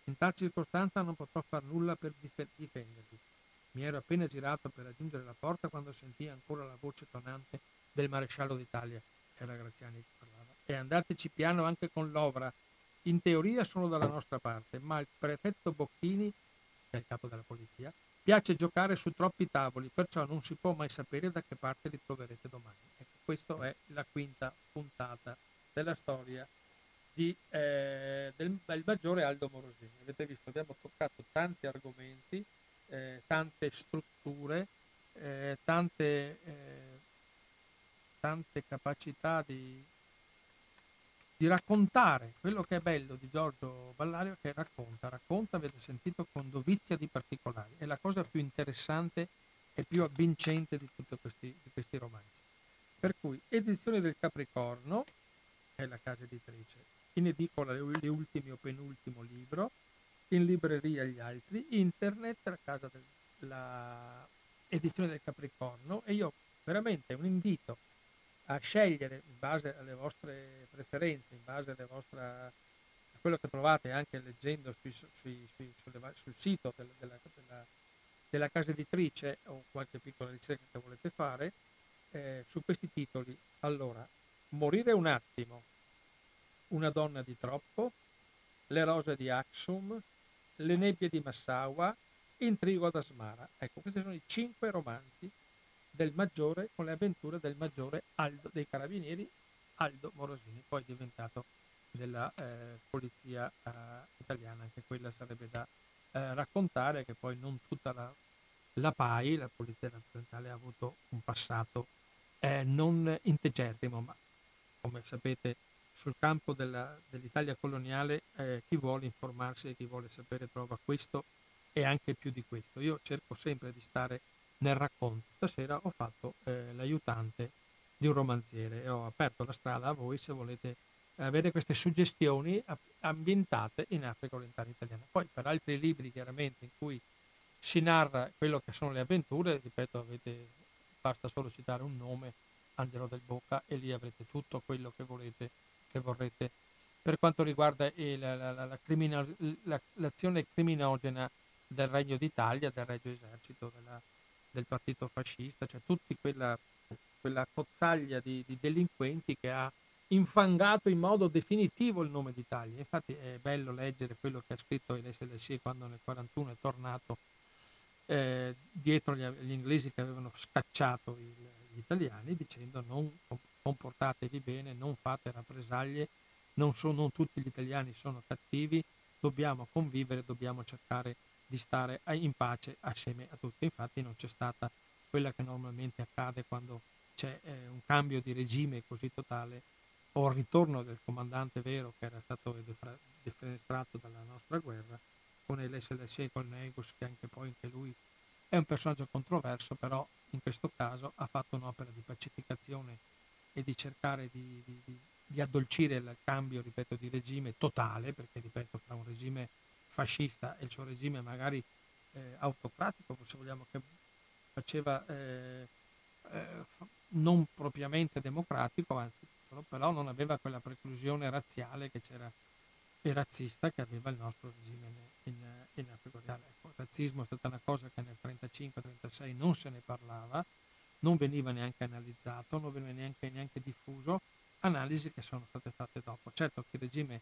Speaker 2: In tal circostanza non potrò far nulla per difendervi. Mi ero appena girato per raggiungere la porta quando sentii ancora la voce tonante del maresciallo d'Italia, era Graziani che parlava, e andateci piano anche con l'ovra. In teoria sono dalla nostra parte, ma il prefetto Bocchini, che è il capo della polizia, Piace giocare su troppi tavoli, perciò non si può mai sapere da che parte li troverete domani. Ecco, questa è la quinta puntata della storia di, eh, del, del, maggiore Aldo Morosini. Avete visto, abbiamo toccato tanti argomenti, eh, tante strutture, eh, tante, eh, tante capacità di di raccontare quello che è bello di Giorgio Ballario che racconta, racconta, avete sentito, con dovizia di particolari, è la cosa più interessante e più avvincente di tutti questi, di questi romanzi. Per cui edizione del Capricorno, è la casa editrice, in edicola le ultime o penultimo libro, in libreria gli altri, internet, la casa della edizione del Capricorno. E io veramente un invito a scegliere in base alle vostre preferenze, in base vostre, a quello che trovate anche leggendo sui, sui, sui, sulle, sul sito del, della, della, della, casa editrice o qualche piccola ricerca che volete fare, eh, su questi titoli. Allora, Morire un attimo, Una donna di troppo, Le rose di Axum, Le nebbie di Massaua, Intrigo ad Asmara. Ecco, questi sono i cinque romanzi del maggiore con le avventure del maggiore Aldo dei Carabinieri Aldo Morosini, poi diventato della eh, polizia eh, italiana, anche quella sarebbe da eh, raccontare che poi non tutta la, la PAI, la Polizia Nazionale, ha avuto un passato eh, non integerrimo, ma come sapete sul campo della, dell'Italia coloniale eh, chi vuole informarsi e chi vuole sapere trova questo e anche più di questo. Io cerco sempre di stare nel racconto. Stasera ho fatto eh, l'aiutante di un romanziere e ho aperto la strada a voi se volete avere queste suggestioni ambientate in Africa orientale italiana. Poi per altri libri chiaramente in cui si narra quello che sono le avventure, ripeto, avete, basta solo citare un nome, Angelo del Bocca, e lì avrete tutto quello che volete, che vorrete. Per quanto riguarda il, la, la, la criminal, l'azione criminogena del Regno d'Italia, del Regio Esercito, della, del partito fascista, cioè tutta quella, quella cozzaglia di, di, delinquenti che ha infangato in modo definitivo il nome d'Italia. Infatti è bello leggere quello che ha scritto l'SLC quando nel 1941 è tornato eh, dietro gli, gli, inglesi che avevano scacciato il, gli italiani dicendo non comportatevi bene, non fate rappresaglie, non, so, non tutti gli italiani sono cattivi, dobbiamo convivere, dobbiamo cercare di di stare in pace assieme a tutti. Infatti non c'è stata quella che normalmente accade quando c'è eh, un cambio di regime così totale o il ritorno del comandante vero che era stato defenestrato dalla nostra guerra con l'SLC e con Negus che anche poi anche lui è un personaggio controverso però in questo caso ha fatto un'opera di pacificazione e di cercare di, di, di, addolcire il cambio ripeto di regime totale perché ripeto fra un regime fascista e il suo regime magari eh, autocratico, se vogliamo, che faceva eh, eh, non propriamente democratico, anzi, però non aveva quella preclusione razziale che c'era e razzista che aveva il nostro regime in, in Africa Orientale. Ecco, il razzismo è stata una cosa che nel 1935-1936 non se ne parlava non veniva neanche analizzato, non veniva neanche, neanche diffuso, analisi che sono state fatte dopo. Certo che il regime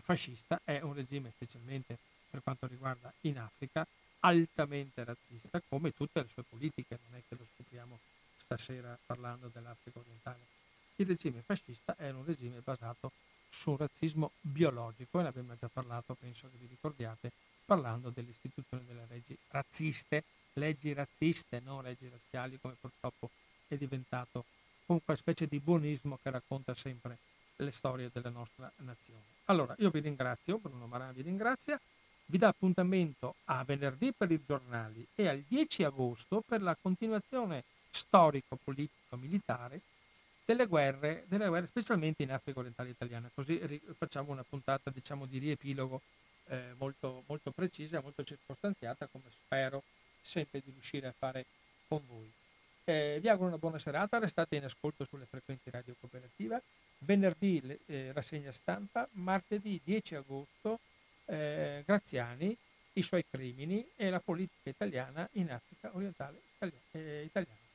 Speaker 2: fascista è un regime, specialmente per quanto riguarda in Africa, altamente razzista, come tutte le sue politiche, non è che lo scopriamo stasera parlando dell'Africa orientale. Il regime fascista è un regime basato su un razzismo biologico, e ne abbiamo già parlato, penso che vi ricordiate, parlando dell'istituzione delle leggi razziste, leggi razziste, non leggi razziali, come purtroppo è diventato con quella specie di buonismo che racconta sempre le storie della nostra nazione. Allora, io vi ringrazio, Bruno Maran vi ringrazia, vi dà appuntamento a venerdì per i giornali e al 10 agosto per la continuazione storico-politico-militare delle guerre, delle guerre, specialmente in Africa orientale italiana. Così facciamo una puntata diciamo, di riepilogo eh, molto, molto precisa, molto circostanziata, come spero sempre di riuscire a fare con voi. Eh, vi auguro una buona serata, restate in ascolto sulle frequenti radio cooperativa. Venerdì eh, rassegna stampa, martedì 10 agosto eh, Graziani, i suoi crimini e la politica italiana in Africa orientale italiana. Eh,